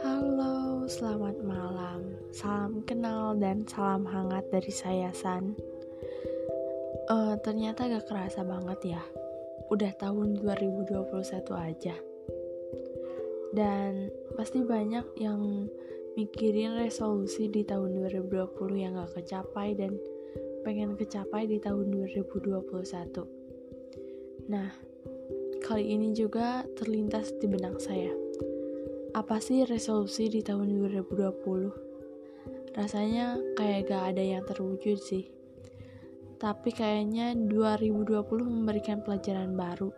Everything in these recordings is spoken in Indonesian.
Halo, selamat malam. Salam kenal dan salam hangat dari saya San. Uh, ternyata gak kerasa banget ya. Udah tahun 2021 aja. Dan pasti banyak yang mikirin resolusi di tahun 2020 yang gak kecapai dan pengen kecapai di tahun 2021. Nah, kali ini juga terlintas di benak saya apa sih resolusi di tahun 2020? Rasanya kayak gak ada yang terwujud sih. Tapi kayaknya 2020 memberikan pelajaran baru.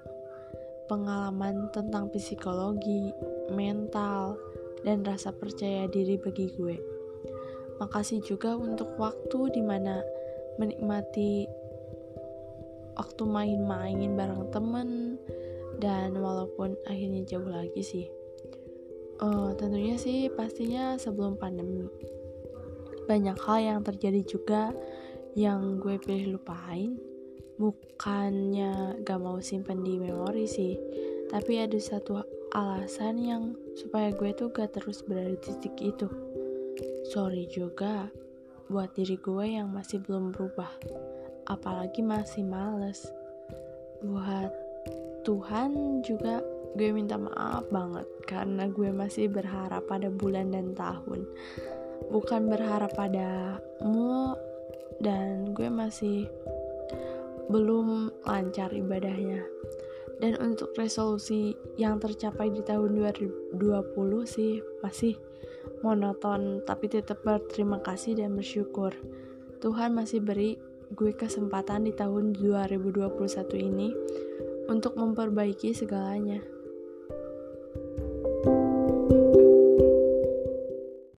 Pengalaman tentang psikologi, mental, dan rasa percaya diri bagi gue. Makasih juga untuk waktu di mana menikmati waktu main-main bareng temen dan walaupun akhirnya jauh lagi sih Uh, tentunya sih pastinya sebelum pandemi. Banyak hal yang terjadi juga yang gue pilih lupain. Bukannya gak mau simpen di memori sih, tapi ada satu alasan yang supaya gue tuh gak terus berada di titik itu. Sorry juga buat diri gue yang masih belum berubah, apalagi masih males. Buat Tuhan juga gue minta maaf banget karena gue masih berharap pada bulan dan tahun. Bukan berharap padamu dan gue masih belum lancar ibadahnya. Dan untuk resolusi yang tercapai di tahun 2020 sih masih monoton tapi tetap berterima kasih dan bersyukur. Tuhan masih beri gue kesempatan di tahun 2021 ini untuk memperbaiki segalanya.